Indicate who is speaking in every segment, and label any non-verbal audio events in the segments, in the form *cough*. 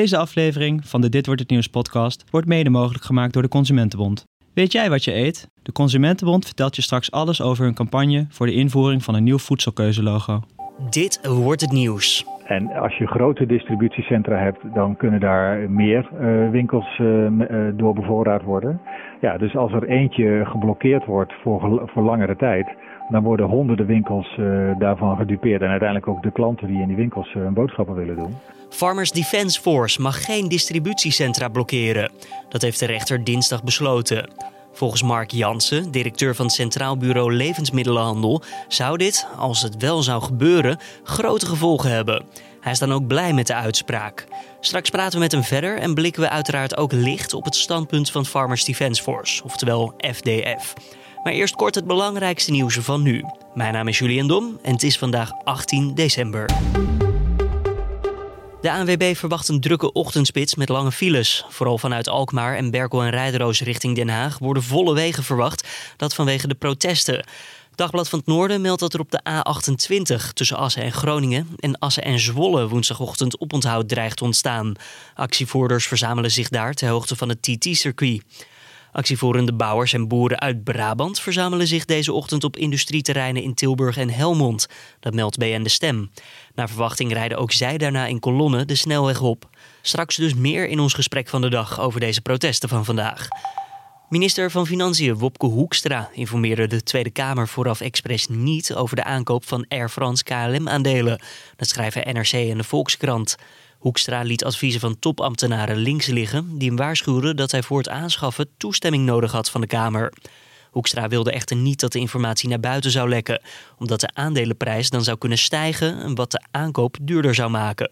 Speaker 1: Deze aflevering van de Dit wordt het nieuws podcast wordt mede mogelijk gemaakt door de Consumentenbond. Weet jij wat je eet? De Consumentenbond vertelt je straks alles over hun campagne voor de invoering van een nieuw voedselkeuzelogo.
Speaker 2: Dit wordt het nieuws.
Speaker 3: En als je grote distributiecentra hebt, dan kunnen daar meer uh, winkels uh, uh, door bevoorraad worden. Ja, dus als er eentje geblokkeerd wordt voor, voor langere tijd, dan worden honderden winkels daarvan gedupeerd. En uiteindelijk ook de klanten die in die winkels hun boodschappen willen doen.
Speaker 2: Farmers Defence Force mag geen distributiecentra blokkeren. Dat heeft de rechter dinsdag besloten. Volgens Mark Jansen, directeur van het Centraal Bureau Levensmiddelenhandel, zou dit, als het wel zou gebeuren, grote gevolgen hebben. Hij is dan ook blij met de uitspraak. Straks praten we met hem verder en blikken we uiteraard ook licht op het standpunt van Farmers Defence Force, oftewel FDF. Maar eerst kort het belangrijkste nieuws van nu. Mijn naam is Julian Dom en het is vandaag 18 december. De ANWB verwacht een drukke ochtendspits met lange files. Vooral vanuit Alkmaar en Berkel en Rijderoos richting Den Haag worden volle wegen verwacht. Dat vanwege de protesten. Dagblad van het Noorden meldt dat er op de A28 tussen Assen en Groningen en Assen en Zwolle woensdagochtend oponthoud dreigt ontstaan. Actievoerders verzamelen zich daar ter hoogte van het TT-circuit. Actievoerende bouwers en boeren uit Brabant verzamelen zich deze ochtend op industrieterreinen in Tilburg en Helmond. Dat meldt BN De Stem. Naar verwachting rijden ook zij daarna in kolonnen de snelweg op. Straks dus meer in ons gesprek van de dag over deze protesten van vandaag. Minister van Financiën Wopke Hoekstra informeerde de Tweede Kamer vooraf expres niet over de aankoop van Air France KLM-aandelen. Dat schrijven NRC en de Volkskrant. Hoekstra liet adviezen van topambtenaren links liggen, die hem waarschuwden dat hij voor het aanschaffen toestemming nodig had van de Kamer. Hoekstra wilde echter niet dat de informatie naar buiten zou lekken, omdat de aandelenprijs dan zou kunnen stijgen en wat de aankoop duurder zou maken.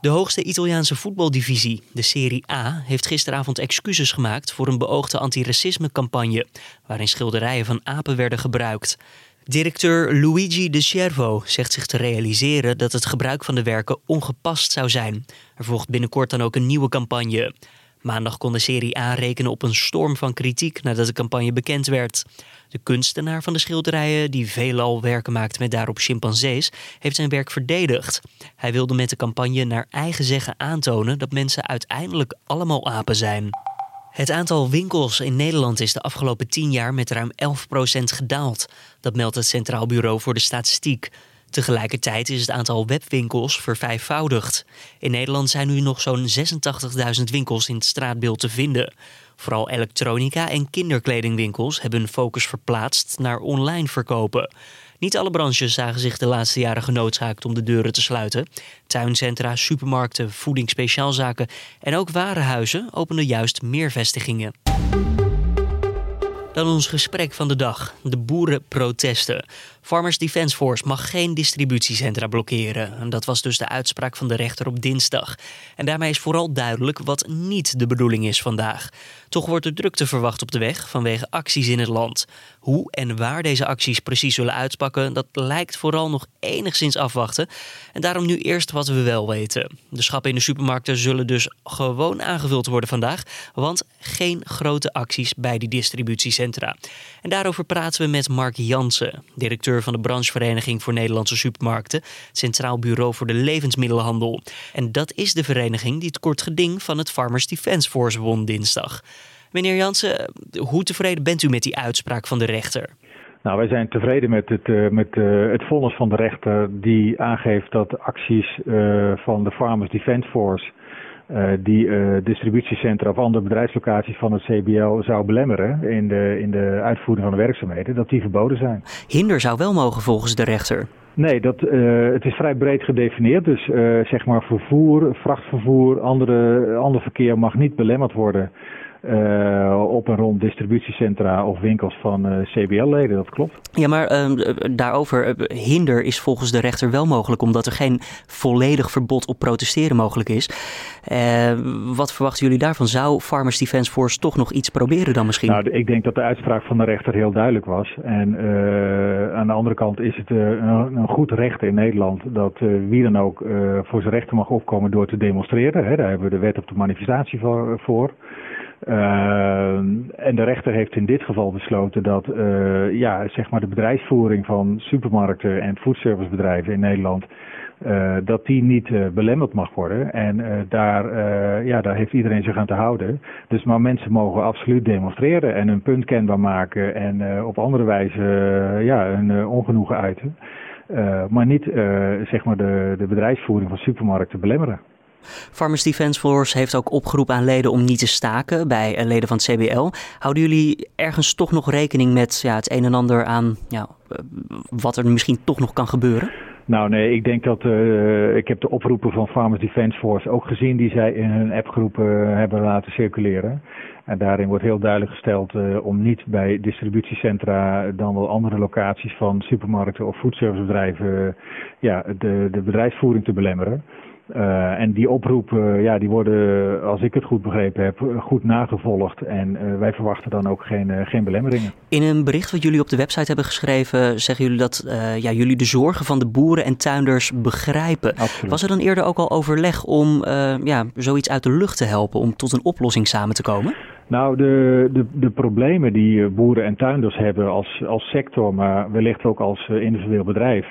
Speaker 2: De hoogste Italiaanse voetbaldivisie, de Serie A, heeft gisteravond excuses gemaakt voor een beoogde antiracisme-campagne, waarin schilderijen van apen werden gebruikt. Directeur Luigi De Cervo zegt zich te realiseren dat het gebruik van de werken ongepast zou zijn. Er volgt binnenkort dan ook een nieuwe campagne. Maandag kon de serie A rekenen op een storm van kritiek nadat de campagne bekend werd. De kunstenaar van de schilderijen, die veelal werken maakt met daarop chimpansees, heeft zijn werk verdedigd. Hij wilde met de campagne naar eigen zeggen aantonen dat mensen uiteindelijk allemaal apen zijn. Het aantal winkels in Nederland is de afgelopen 10 jaar met ruim 11% gedaald. Dat meldt het Centraal Bureau voor de Statistiek. Tegelijkertijd is het aantal webwinkels vervijfvoudigd. In Nederland zijn nu nog zo'n 86.000 winkels in het straatbeeld te vinden. Vooral elektronica en kinderkledingwinkels hebben hun focus verplaatst naar online verkopen. Niet alle branches zagen zich de laatste jaren genoodzaakt om de deuren te sluiten. Tuincentra, supermarkten, voedingsspeciaalzaken en ook warenhuizen openden juist meer vestigingen. Dan ons gesprek van de dag: de boerenprotesten. Farmers Defence Force mag geen distributiecentra blokkeren. En dat was dus de uitspraak van de rechter op dinsdag. En daarmee is vooral duidelijk wat niet de bedoeling is vandaag. Toch wordt er drukte verwacht op de weg vanwege acties in het land. Hoe en waar deze acties precies zullen uitpakken, dat lijkt vooral nog enigszins afwachten. En daarom nu eerst wat we wel weten. De schappen in de supermarkten zullen dus gewoon aangevuld worden vandaag, want geen grote acties bij die distributiecentra. En daarover praten we met Mark Jansen, directeur van de branchevereniging voor Nederlandse supermarkten, Centraal Bureau voor de Levensmiddelenhandel. En dat is de vereniging die het kort geding van het Farmers Defence Force won dinsdag. Meneer Jansen, hoe tevreden bent u met die uitspraak van de rechter?
Speaker 3: Nou, wij zijn tevreden met het, uh, met, uh, het vonnis van de rechter die aangeeft dat acties uh, van de Farmers Defence Force uh, die uh, distributiecentra of andere bedrijfslocaties van het CBL zou belemmeren in de, in de uitvoering van de werkzaamheden, dat die verboden zijn.
Speaker 2: Hinder zou wel mogen volgens de rechter.
Speaker 3: Nee, dat, uh, het is vrij breed gedefinieerd. Dus zeg maar vervoer, vrachtvervoer, andere, ander verkeer mag niet belemmerd worden uh, op en rond distributiecentra of winkels van uh, CBL-leden, dat klopt.
Speaker 2: Ja, maar uh, daarover, hinder is volgens de rechter wel mogelijk, omdat er geen volledig verbod op protesteren mogelijk is. wat verwachten jullie daarvan? Zou Farmers Defence Force toch nog iets proberen dan misschien?
Speaker 3: Nou, ik denk dat de uitspraak van de rechter heel duidelijk was. En aan de andere kant is het een, een, goed recht in Nederland dat wie dan ook voor zijn rechten mag opkomen door te demonstreren. Hè. Daar hebben we de wet op de manifestatie voor. Uh, en de rechter heeft in dit geval besloten dat uh, ja, zeg maar de bedrijfsvoering van supermarkten en foodservicebedrijven in Nederland dat die niet belemmerd mag worden. En daar, ja, daar heeft iedereen zich aan te houden. Dus maar mensen mogen absoluut demonstreren en hun punt kenbaar maken en op andere wijze ja, hun ongenoegen uiten. maar niet zeg maar de, de bedrijfsvoering van supermarkten belemmeren.
Speaker 2: Farmers Defence Force heeft ook opgeroepen aan leden om niet te staken bij eh, leden van het CBL. Houden jullie ergens toch nog rekening met ja, het een en ander aan ja, eh, wat er misschien toch nog kan gebeuren?
Speaker 3: Nou nee, ik denk dat uh, ik heb de oproepen van Farmers Defence Force ook gezien die zij in hun appgroepen hebben laten circuleren. En daarin wordt heel duidelijk gesteld om niet bij distributiecentra dan wel andere locaties van supermarkten of foodservicebedrijven ja, de, de bedrijfsvoering te belemmeren. Uh, en die oproepen, ja, die worden, als ik het goed begrepen heb, goed nagevolgd. En uh, wij verwachten dan ook geen, uh, geen belemmeringen.
Speaker 2: In een bericht wat jullie op de website hebben geschreven, zeggen jullie dat ja, jullie de zorgen van de boeren en tuinders begrijpen.
Speaker 3: Absoluut.
Speaker 2: Was er dan eerder ook al overleg om ja, zoiets uit de lucht te helpen, om tot een oplossing samen te komen?
Speaker 3: Nou, de, de, de problemen die boeren en tuinders hebben als, als sector, maar wellicht ook als individueel bedrijf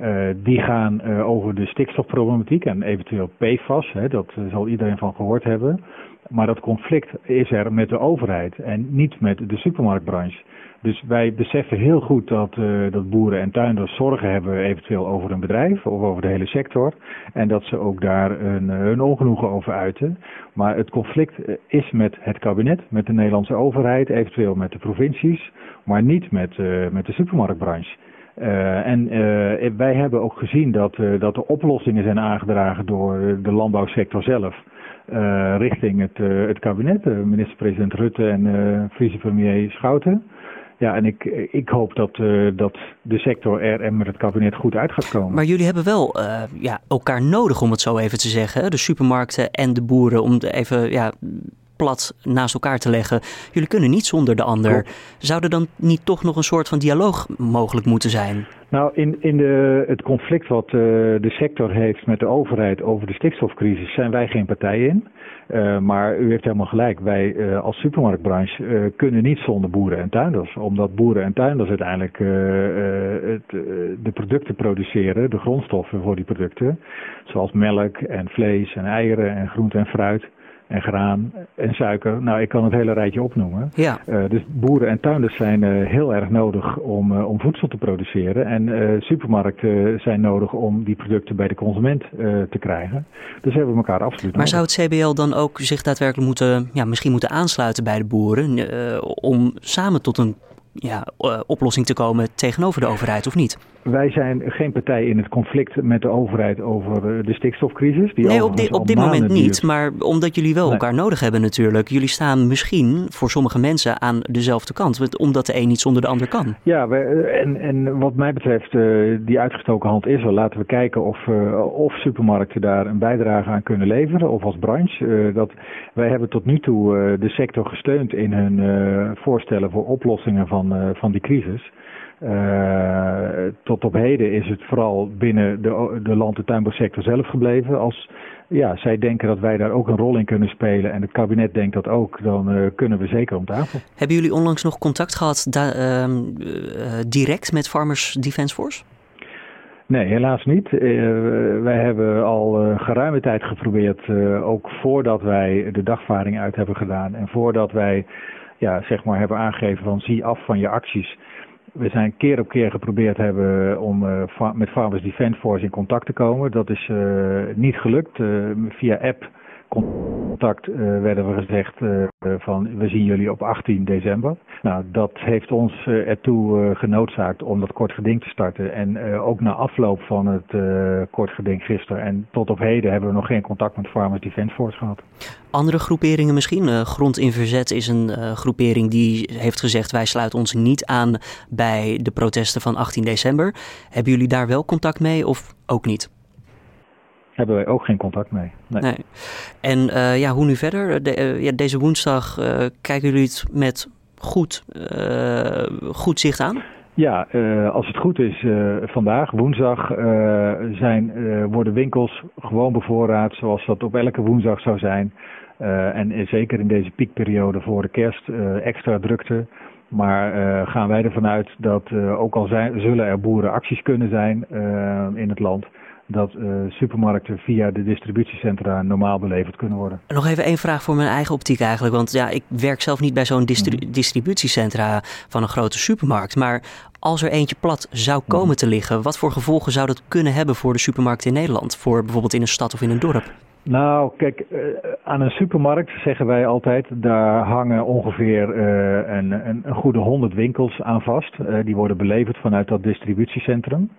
Speaker 3: uh, die gaan uh, over de stikstofproblematiek en eventueel PFAS. Hè, dat uh, zal iedereen van gehoord hebben. Maar dat conflict is er met de overheid en niet met de supermarktbranche. Dus wij beseffen heel goed dat, dat boeren en tuinders zorgen hebben eventueel over een bedrijf of over de hele sector. En dat ze ook daar hun, hun ongenoegen over uiten. Maar het conflict is met het kabinet, met de Nederlandse overheid, eventueel met de provincies, maar niet met, met de supermarktbranche. Uh, en uh, wij hebben ook gezien dat, dat er oplossingen zijn aangedragen door de landbouwsector zelf. richting het, het kabinet, minister-president Rutte en vicepremier Schouten. Ja, en ik, ik hoop dat, dat de sector er en met het kabinet goed uit gaat komen.
Speaker 2: Maar jullie hebben wel ja, elkaar nodig, om het zo even te zeggen. De supermarkten en de boeren, om even ja, plat naast elkaar te leggen. Jullie kunnen niet zonder de ander. Zou er dan niet toch nog een soort van dialoog mogelijk moeten zijn?
Speaker 3: Nou, in, in de, het conflict wat uh, de sector heeft met de overheid over de stikstofcrisis zijn wij geen partij in. Uh, maar u heeft helemaal gelijk. Wij uh, als supermarktbranche kunnen niet zonder boeren en tuinders. Omdat boeren en tuinders uiteindelijk het, de producten produceren, de grondstoffen voor die producten. Zoals melk en vlees en eieren en groente en fruit en graan en suiker. Nou, ik kan het hele rijtje opnoemen.
Speaker 2: Ja.
Speaker 3: Uh, dus boeren en tuinders zijn uh, heel erg nodig om, uh, om voedsel te produceren. En supermarkten zijn nodig om die producten bij de consument te krijgen. Dus hebben we elkaar absoluut
Speaker 2: Maar
Speaker 3: nodig.
Speaker 2: zou het CBL dan ook zich daadwerkelijk moeten, ja, misschien moeten aansluiten bij de boeren... om samen tot een ja, oplossing te komen tegenover de overheid, of niet?
Speaker 3: Wij zijn geen partij in het conflict met de overheid over de stikstofcrisis.
Speaker 2: Die nee, op, dit, op dit moment niet. Maar omdat jullie wel elkaar nodig hebben natuurlijk. Jullie staan misschien voor sommige mensen aan dezelfde kant. Omdat de een niet zonder de ander kan.
Speaker 3: Ja, en, en wat mij betreft, uh, die uitgestoken hand is er. Laten we kijken of, uh, of supermarkten daar een bijdrage aan kunnen leveren. Of als branche. Dat, wij hebben tot nu toe de sector gesteund in hun voorstellen voor oplossingen van, van die crisis. Uh, tot op heden is het vooral binnen de, de land- en tuinbouwsector zelf gebleven. Als ja, zij denken dat wij daar ook een rol in kunnen spelen en het kabinet denkt dat ook, dan uh, kunnen we zeker om tafel.
Speaker 2: Hebben jullie onlangs nog contact gehad uh, direct met Farmers Defence Force?
Speaker 3: Nee, helaas niet. wij hebben al geruime tijd geprobeerd, ook voordat wij de dagvaring uit hebben gedaan en voordat wij ja, zeg maar hebben aangegeven van zie af van je acties we zijn keer op keer geprobeerd hebben om uh, met Farmers Defence Force in contact te komen. Dat is uh, niet gelukt. Uh, via app contact werden we gezegd van we zien jullie op 18 december. Nou, dat heeft ons ertoe genoodzaakt om dat kort geding te starten. En ook na afloop van het kort geding gisteren en tot op heden hebben we nog geen contact met Farmers Defence Force gehad.
Speaker 2: Andere groeperingen misschien? Grond in Verzet is een groepering die heeft gezegd wij sluiten ons niet aan bij de protesten van 18 december. Hebben jullie daar wel contact mee of ook niet?
Speaker 3: Hebben wij ook geen contact mee. Nee.
Speaker 2: nee. En uh, ja, hoe nu verder? De, ja, deze woensdag kijken jullie het met goed, goed zicht aan?
Speaker 3: Ja, als het goed is, vandaag, woensdag, zijn, worden winkels gewoon bevoorraad zoals dat op elke woensdag zou zijn. en zeker in deze piekperiode voor de kerst extra drukte. Maar gaan wij ervan uit dat ook al zijn, zullen er boerenacties kunnen zijn in het land, dat uh, supermarkten via de distributiecentra normaal beleverd kunnen worden.
Speaker 2: Nog even één vraag voor mijn eigen optiek eigenlijk. Want ja, ik werk zelf niet bij zo'n distri mm. distributiecentra van een grote supermarkt. Maar als er eentje plat zou komen mhm. te liggen, wat voor gevolgen zou dat kunnen hebben voor de supermarkt in Nederland? Voor bijvoorbeeld in een stad of in een dorp?
Speaker 3: Nou, kijk, uh, aan een supermarkt zeggen wij altijd, daar hangen ongeveer uh, een, een, een, goede 100 winkels aan vast. Uh, die worden beleverd vanuit dat distributiecentrum.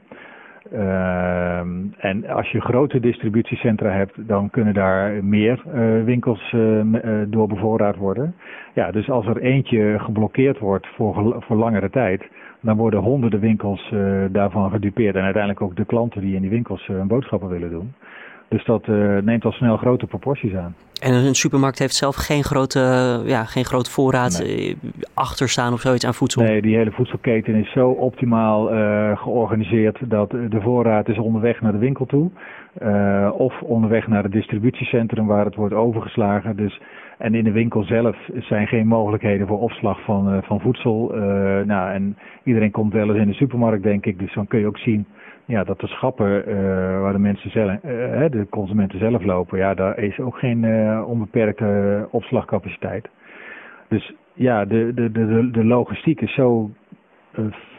Speaker 3: Ehm, en als je grote distributiecentra hebt, dan kunnen daar meer winkels door bevoorraad worden. Ja, dus als er eentje geblokkeerd wordt voor, voor langere tijd, dan worden honderden winkels daarvan gedupeerd. En uiteindelijk ook de klanten die in die winkels hun boodschappen willen doen. Dus dat uh, neemt al snel grote proporties aan.
Speaker 2: En een supermarkt heeft zelf geen grote, ja, geen grote voorraad nee. Eh, achter staan of zoiets aan voedsel?
Speaker 3: Nee, die hele voedselketen is zo optimaal uh, georganiseerd dat de voorraad is onderweg naar de winkel toe. Uh, of onderweg naar het distributiecentrum waar het wordt overgeslagen. Dus, en in de winkel zelf zijn geen mogelijkheden voor opslag van, van voedsel. nou, en iedereen komt wel eens in de supermarkt, denk ik. Dus dan kun je ook zien ja, dat de schappen uh, waar de mensen zelf, uh, de consumenten zelf lopen, ja, daar is ook geen uh, onbeperkte opslagcapaciteit. Dus ja, de, de, de, de logistiek is zo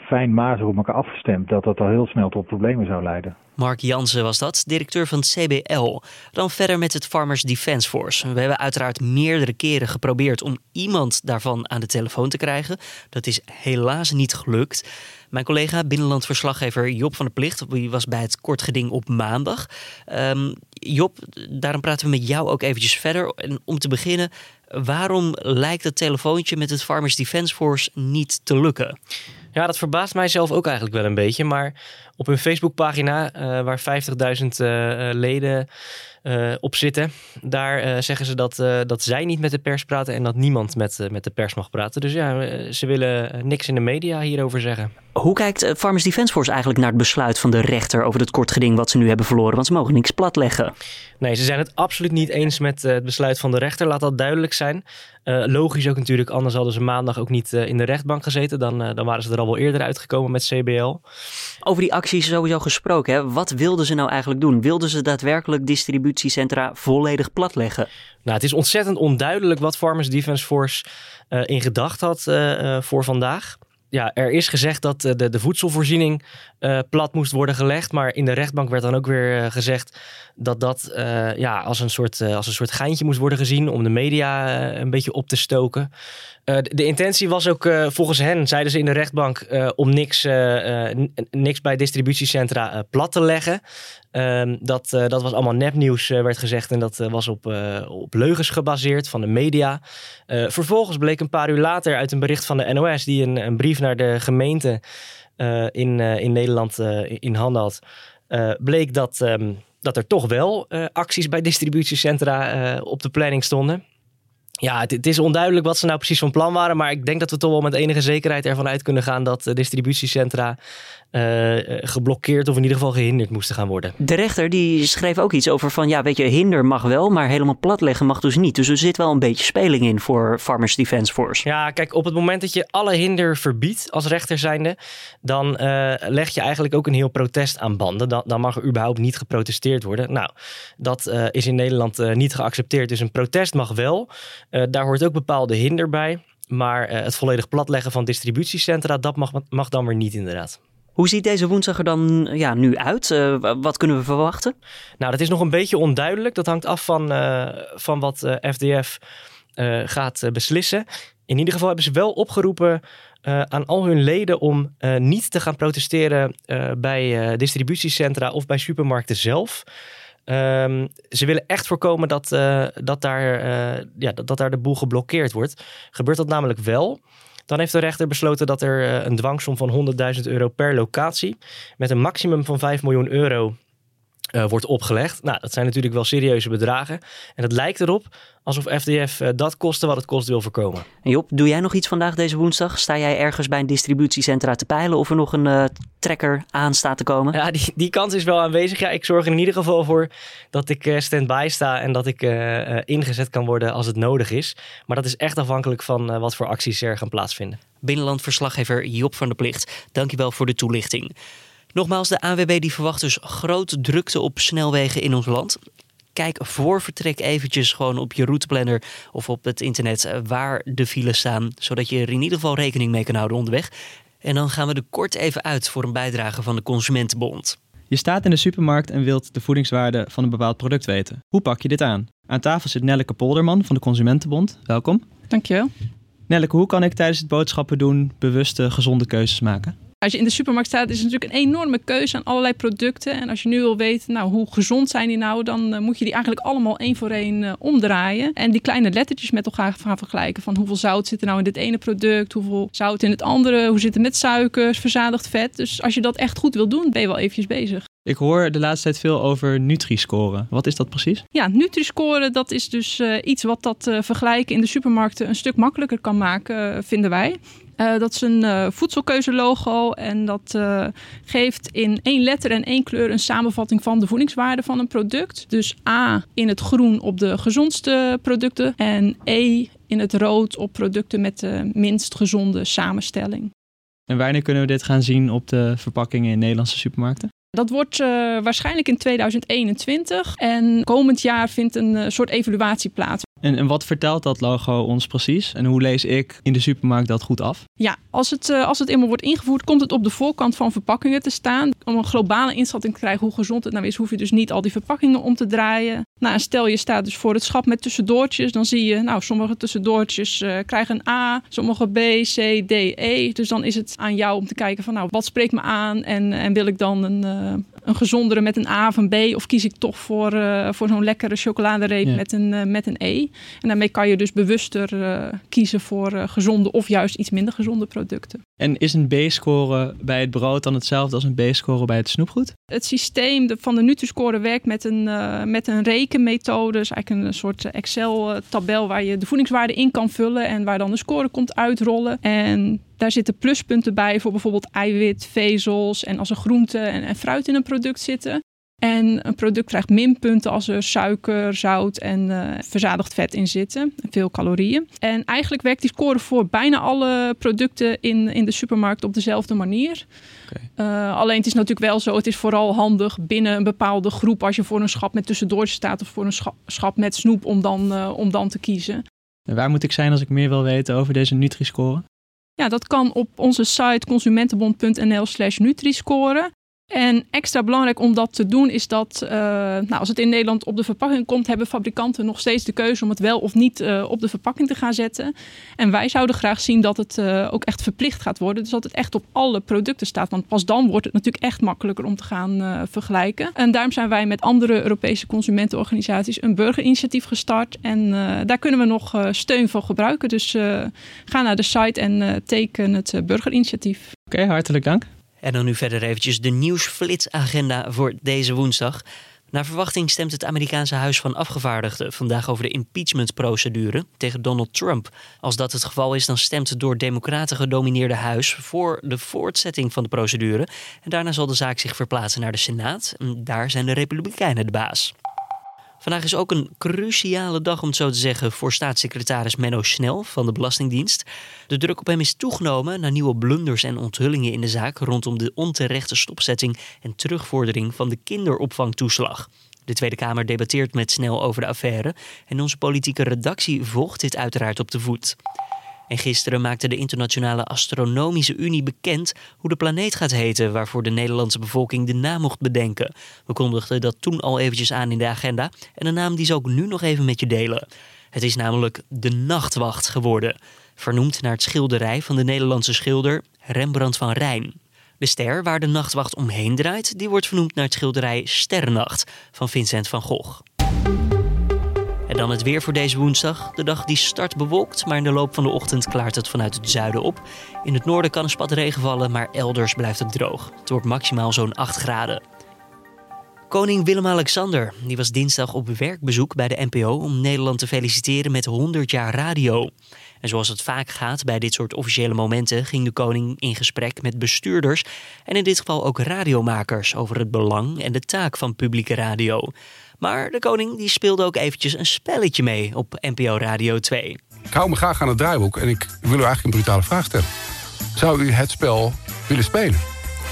Speaker 3: fijnmazig op elkaar afgestemd dat dat al heel snel tot problemen zou leiden.
Speaker 2: Mark Jansen was dat, directeur van CBL. Dan verder met het Farmers Defence Force. We hebben uiteraard meerdere keren geprobeerd om iemand daarvan aan de telefoon te krijgen. Dat is helaas niet gelukt. Mijn collega, binnenlandverslaggever Job van der Plicht, die was bij het kort geding op maandag. Um, Job, daarom praten we met jou ook eventjes verder. En om te beginnen, waarom lijkt het telefoontje met het Farmers Defence Force niet te lukken?
Speaker 4: Ja, dat verbaast mij zelf ook eigenlijk wel een beetje. Maar op hun Facebookpagina, uh, waar 50.000 uh, leden uh, op zitten. Daar zeggen ze dat, dat zij niet met de pers praten en dat niemand met, met de pers mag praten. Dus ja, ze willen niks in de media hierover zeggen.
Speaker 2: Hoe kijkt Farmers Defence Force eigenlijk naar het besluit van de rechter over het kort geding wat ze nu hebben verloren? Want ze mogen niks platleggen.
Speaker 4: Nee, ze zijn het absoluut niet eens met het besluit van de rechter. Laat dat duidelijk zijn. Logisch ook natuurlijk, anders hadden ze maandag ook niet in de rechtbank gezeten. Dan, dan waren ze er al wel eerder uitgekomen met CBL.
Speaker 2: Over die acties sowieso gesproken. Hè? Wat wilden ze nou eigenlijk doen? Wilden ze daadwerkelijk distributie distributiecentra volledig platleggen.
Speaker 4: Nou, het is ontzettend onduidelijk wat Farmers Defence Force in gedacht had voor vandaag ja, er is gezegd dat de, de voedselvoorziening uh, plat moest worden gelegd. Maar in de rechtbank werd dan ook weer uh, gezegd dat dat ja, als, een soort, als een soort geintje moest worden gezien om de media een beetje op te stoken. De, de, intentie was ook volgens hen, zeiden ze in de rechtbank, om niks, niks bij distributiecentra plat te leggen. Ehm, dat, dat was allemaal nepnieuws, werd gezegd. En dat was op, op leugens gebaseerd van de media. vervolgens bleek een paar uur later uit een bericht van de NOS, die een, een brief naar de gemeente in, in Nederland in handen had, bleek dat, um, dat er toch wel acties bij distributiecentra op de planning stonden. Ja, het, het, is onduidelijk wat ze nou precies van plan waren. Maar ik denk dat we toch wel met enige zekerheid ervan uit kunnen gaan dat distributiecentra uh, geblokkeerd of in ieder geval gehinderd moesten gaan worden.
Speaker 2: De rechter die schreef ook iets over van ja, weet je, hinder mag wel, maar helemaal platleggen mag dus niet. Dus er zit wel een beetje speling in voor Farmers Defence Force.
Speaker 4: Ja, kijk, op het moment dat je alle hinder verbiedt als rechter zijnde, dan uh, leg je eigenlijk ook een heel protest aan banden. Dan, dan mag er überhaupt niet geprotesteerd worden. Nou, dat uh, is in Nederland niet geaccepteerd. Dus een protest mag wel. Daar hoort ook bepaalde hinder bij. Maar het volledig platleggen van distributiecentra, dat mag, mag dan weer niet inderdaad.
Speaker 2: Hoe ziet deze woensdag er dan ja, nu uit? Uh, wat kunnen we verwachten?
Speaker 4: Nou, dat is nog een beetje onduidelijk. Dat hangt af van, van wat eh, FDF gaat beslissen. In ieder geval hebben ze wel opgeroepen aan al hun leden om niet te gaan protesteren bij distributiecentra of bij supermarkten zelf. Um, ze willen echt voorkomen dat, dat, daar, ja, dat, dat daar de boel geblokkeerd wordt. Gebeurt dat namelijk wel? Dan heeft de rechter besloten dat er eh, een dwangsom van 100.000 euro per locatie met een maximum van 5 miljoen euro uh, wordt opgelegd. Nou, dat zijn natuurlijk wel serieuze bedragen. En het lijkt erop alsof FDF uh, eh, dat kosten wat het kost wil voorkomen.
Speaker 2: En Job, doe jij nog iets vandaag deze woensdag? Sta jij ergens bij een distributiecentra te peilen of er nog een uh, trekker aan staat te komen?
Speaker 4: Ja, die, die kans is wel aanwezig. Ja, ik zorg er in ieder geval voor dat ik uh, stand-by sta en dat ik ingezet kan worden als het nodig is. Maar dat is echt afhankelijk van wat voor acties er gaan plaatsvinden.
Speaker 2: Binnenlandverslaggever Job van der Plicht, dankjewel voor de toelichting. Nogmaals, de ANWB die verwacht dus grote drukte op snelwegen in ons land. Kijk voor vertrek eventjes gewoon op je routeplanner of op het internet eh, waar de files staan. Zodat je er in ieder geval rekening mee kan houden onderweg. En dan gaan we er kort even uit voor een bijdrage van de Consumentenbond.
Speaker 1: Je staat in de supermarkt en wilt de voedingswaarde van een bepaald product weten. Hoe pak je dit aan? Aan tafel zit Nelleke Polderman van de Consumentenbond. Welkom.
Speaker 5: Dankjewel.
Speaker 1: Nelleke, hoe kan ik tijdens het boodschappen doen bewuste, gezonde keuzes maken?
Speaker 5: Als je in de supermarkt staat, is er natuurlijk een enorme keuze aan allerlei producten. En als je nu wil weten, nou, hoe gezond zijn die nou, dan uh, moet je die eigenlijk allemaal één voor één uh, omdraaien. En die kleine lettertjes met elkaar gaan vergelijken. Van hoeveel zout zit er nou in dit ene product, hoeveel zout in het andere, hoe zit het met suikers, verzadigd vet. Dus als je dat echt goed wil doen, ben je wel eventjes bezig.
Speaker 1: Ik hoor de laatste tijd veel over Nutri-scoren. Wat is dat precies?
Speaker 5: Ja, Nutri-scoren dat is dus uh, iets wat dat uh, vergelijken in de supermarkten een stuk makkelijker kan maken, uh, vinden wij. Dat is een voedselkeuzelogo en dat geeft in één letter en één kleur een samenvatting van de voedingswaarde van een product. Dus A in het groen op de gezondste producten en E in het rood op producten met de minst gezonde samenstelling.
Speaker 1: En wanneer kunnen we dit gaan zien op de verpakkingen in Nederlandse supermarkten?
Speaker 5: Dat wordt uh, waarschijnlijk in 2021 en komend jaar vindt een uh, soort evaluatie plaats.
Speaker 1: En, en, wat vertelt dat logo ons precies? En hoe lees ik in de supermarkt dat goed af?
Speaker 5: Ja, als het, uh, als het eenmaal wordt ingevoerd, komt het op de voorkant van verpakkingen te staan. Om een globale inschatting te krijgen hoe gezond het nou is, hoef je dus niet al die verpakkingen om te draaien. Nou, stel je staat dus voor het schap met tussendoortjes, dan zie je, nou, sommige tussendoortjes uh, krijgen een A, sommige B, C, D, E. Dus dan is het aan jou om te kijken van, nou, wat spreekt me aan en, en wil ik dan een, uh, een gezondere met een A of een B of kies ik toch voor, uh, voor zo'n lekkere chocoladereep ja. met, een, met een E. En daarmee kan je dus bewuster uh, kiezen voor uh, gezonde of juist iets minder gezonde producten.
Speaker 1: En is een B-score bij het brood dan hetzelfde als een B-score bij het snoepgoed?
Speaker 5: Het systeem van de Nutri-score werkt met een, uh, met een rekenmethode. Dus eigenlijk een soort Excel-tabel waar je de voedingswaarde in kan vullen en waar dan de score komt uitrollen. En daar zitten pluspunten bij voor bijvoorbeeld eiwit, vezels en als er groente en, en fruit in een product zitten. En een product krijgt minpunten als er suiker, zout en uh, verzadigd vet in zitten. Veel calorieën. En eigenlijk werkt die score voor bijna alle producten in, in de supermarkt op dezelfde manier. Okay. Uh, alleen het is natuurlijk wel zo, het is vooral handig binnen een bepaalde groep als je voor een schap met tussendoortjes staat of voor een schap, schap met snoep om dan, uh, om dan te kiezen.
Speaker 1: En waar moet ik zijn als ik meer wil weten over deze Nutri-score?
Speaker 5: Ja, dat kan op onze site consumentenbond.nl slash Nutri-score. En extra belangrijk om dat te doen is dat uh, nou, als het in Nederland op de verpakking komt, hebben fabrikanten nog steeds de keuze om het wel of niet uh, op de verpakking te gaan zetten. En wij zouden graag zien dat het uh, ook echt verplicht gaat worden. Dus dat het echt op alle producten staat. Want pas dan wordt het natuurlijk echt makkelijker om te gaan vergelijken. En daarom zijn wij met andere Europese consumentenorganisaties een burgerinitiatief gestart. En daar kunnen we nog steun voor gebruiken. Dus ga naar de site en teken het burgerinitiatief.
Speaker 1: Oké, hartelijk dank.
Speaker 2: En dan nu verder eventjes de nieuwsflitsagenda voor deze woensdag. Naar verwachting stemt het Amerikaanse Huis van Afgevaardigden vandaag over de impeachmentprocedure tegen Donald Trump. Als dat het geval is, dan stemt het door Democraten gedomineerde huis voor de voortzetting van de procedure. En daarna zal de zaak zich verplaatsen naar de Senaat. En daar zijn de Republikeinen de baas. Vandaag is ook een cruciale dag, om het zo te zeggen, voor staatssecretaris Menno Snel van de Belastingdienst. De druk op hem is toegenomen na nieuwe blunders en onthullingen in de zaak rondom de onterechte stopzetting en terugvordering van de kinderopvangtoeslag. De Tweede Kamer debatteert met Snel over de affaire en onze politieke redactie volgt dit uiteraard op de voet. En gisteren maakte de Internationale Astronomische Unie bekend hoe de planeet gaat heten waarvoor de Nederlandse bevolking de naam mocht bedenken. We kondigden dat toen al eventjes aan in de agenda en de naam die zal ik nu nog even met je delen. Het is namelijk de Nachtwacht geworden, vernoemd naar het schilderij van de Nederlandse schilder Rembrandt van Rijn. De ster waar de nachtwacht omheen draait, die wordt vernoemd naar het schilderij Sterrennacht van Vincent van Gogh. En dan het weer voor deze woensdag. De dag die start bewolkt, maar in de loop van de ochtend klaart het vanuit het zuiden op. In het noorden kan een spat regen vallen, maar elders blijft het droog. Het wordt maximaal zo'n 8 graden. Koning Willem-Alexander die was dinsdag op werkbezoek bij de NPO om Nederland te feliciteren met 100 jaar radio. En zoals het vaak gaat bij dit soort officiële momenten, ging de koning in gesprek met bestuurders en in dit geval ook radiomakers over het belang en de taak van publieke radio. Maar de koning die speelde ook eventjes een spelletje mee op NPO Radio 2.
Speaker 6: Ik hou me graag aan het draaiboek en ik wil u eigenlijk een brutale vraag stellen. Zou u het spel willen spelen?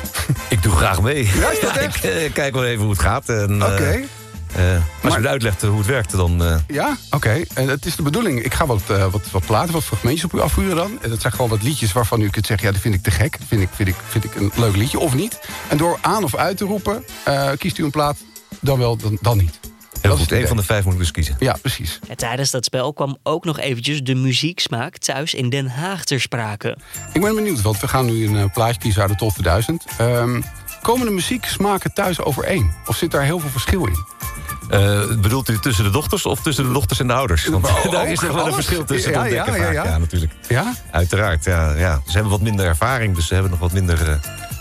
Speaker 6: *laughs* Ik doe graag mee.
Speaker 7: Ja, is dat *laughs*
Speaker 6: ik eh, kijk wel even hoe het gaat. en,
Speaker 7: Oké.
Speaker 6: eh, eh, als
Speaker 7: Maar-
Speaker 6: je me uitlegt hoe het werkt, dan... eh,
Speaker 7: Ja, oké. En het is de bedoeling. Ik ga wat, eh, wat, wat platen, wat fragmentjes op u afvuren dan. En dat zijn gewoon wat liedjes waarvan u kunt zeggen... ja, dat vind ik te gek. Vind ik, vind ik, vind ik een leuk liedje of niet. En door aan of uit te roepen, eh, kiest u een plaat dan wel, dan, dan niet.
Speaker 6: heel
Speaker 7: is
Speaker 6: goed,
Speaker 7: het
Speaker 6: één van de vijf moet ik dus kiezen.
Speaker 7: Ja, precies.
Speaker 2: En tijdens dat spel kwam ook nog eventjes de muzieksmaak thuis in Den Haag ter sprake.
Speaker 7: Ik ben benieuwd, want we gaan nu een eh, plaatje kiezen uit de top 2000. Ehm, komen de muzieksmaken thuis overeen? Of zit daar heel veel verschil in?
Speaker 6: Eh, bedoelt u tussen de dochters of tussen de dochters en de ouders? Want
Speaker 7: Oh, *laughs*
Speaker 6: daar is nog wel een verschil tussen te
Speaker 7: Ja, ja,
Speaker 6: ontdekken
Speaker 7: ja, ja.
Speaker 6: Ja, natuurlijk.
Speaker 7: Ja?
Speaker 6: Uiteraard, ja, ja. Ze hebben wat minder ervaring, dus ze hebben nog wat minder... eh,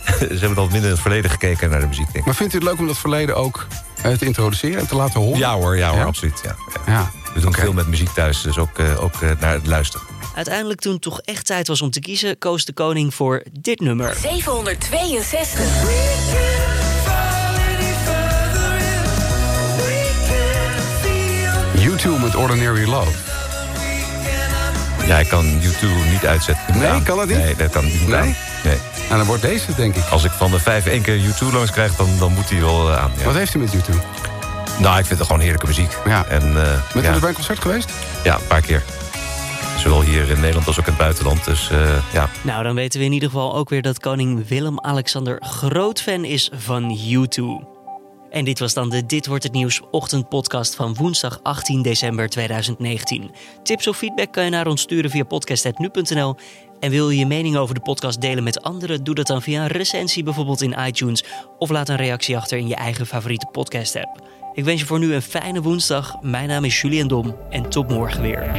Speaker 6: *laughs* ze hebben nog wat minder in het verleden gekeken naar de muziek, denk ik.
Speaker 7: Maar vindt u het leuk om dat verleden ook te introduceren en te laten horen?
Speaker 6: Ja hoor, ja hoor,
Speaker 7: Ja?
Speaker 6: absoluut. Ja. Ja.
Speaker 7: Ja.
Speaker 6: We doen veel met muziek thuis, dus ook, eh, ook eh, naar het luisteren.
Speaker 2: Uiteindelijk toen het toch echt tijd was om te kiezen, koos de koning voor dit nummer.
Speaker 8: 762.
Speaker 7: YouTube met Ordinary Love.
Speaker 6: Ja, ik kan YouTube niet uitzetten.
Speaker 7: Nee, kan dat niet?
Speaker 6: Nee, dat kan niet
Speaker 7: Nee?
Speaker 6: Nee.
Speaker 7: Nou, dan wordt deze, denk ik.
Speaker 6: Als ik van de vijf één keer YouTube langs krijg, dan, dan moet hij wel eh, aan. Ja.
Speaker 7: Wat heeft u met YouTube?
Speaker 6: Nou, ik vind het gewoon heerlijke muziek.
Speaker 7: Ja.
Speaker 6: En, eh,
Speaker 7: Bent
Speaker 6: ja,
Speaker 7: u bij een concert geweest?
Speaker 6: ja, een paar keer. Zowel hier in Nederland als ook in het buitenland. Dus eh, ja,
Speaker 2: Nou, dan weten we in ieder geval ook weer dat koning Willem-Alexander groot fan is van U2. En dit was dan de Dit Wordt Het Nieuws ochtendpodcast van woensdag 18 december 2019. Tips of feedback kan je naar ons sturen via podcast.nu.nl. En wil je je mening over de podcast delen met anderen? Doe dat dan via een recensie bijvoorbeeld in iTunes. Of laat een reactie achter in je eigen favoriete podcast app. Ik wens je voor nu een fijne woensdag. Mijn naam is Julian Dom en tot morgen weer.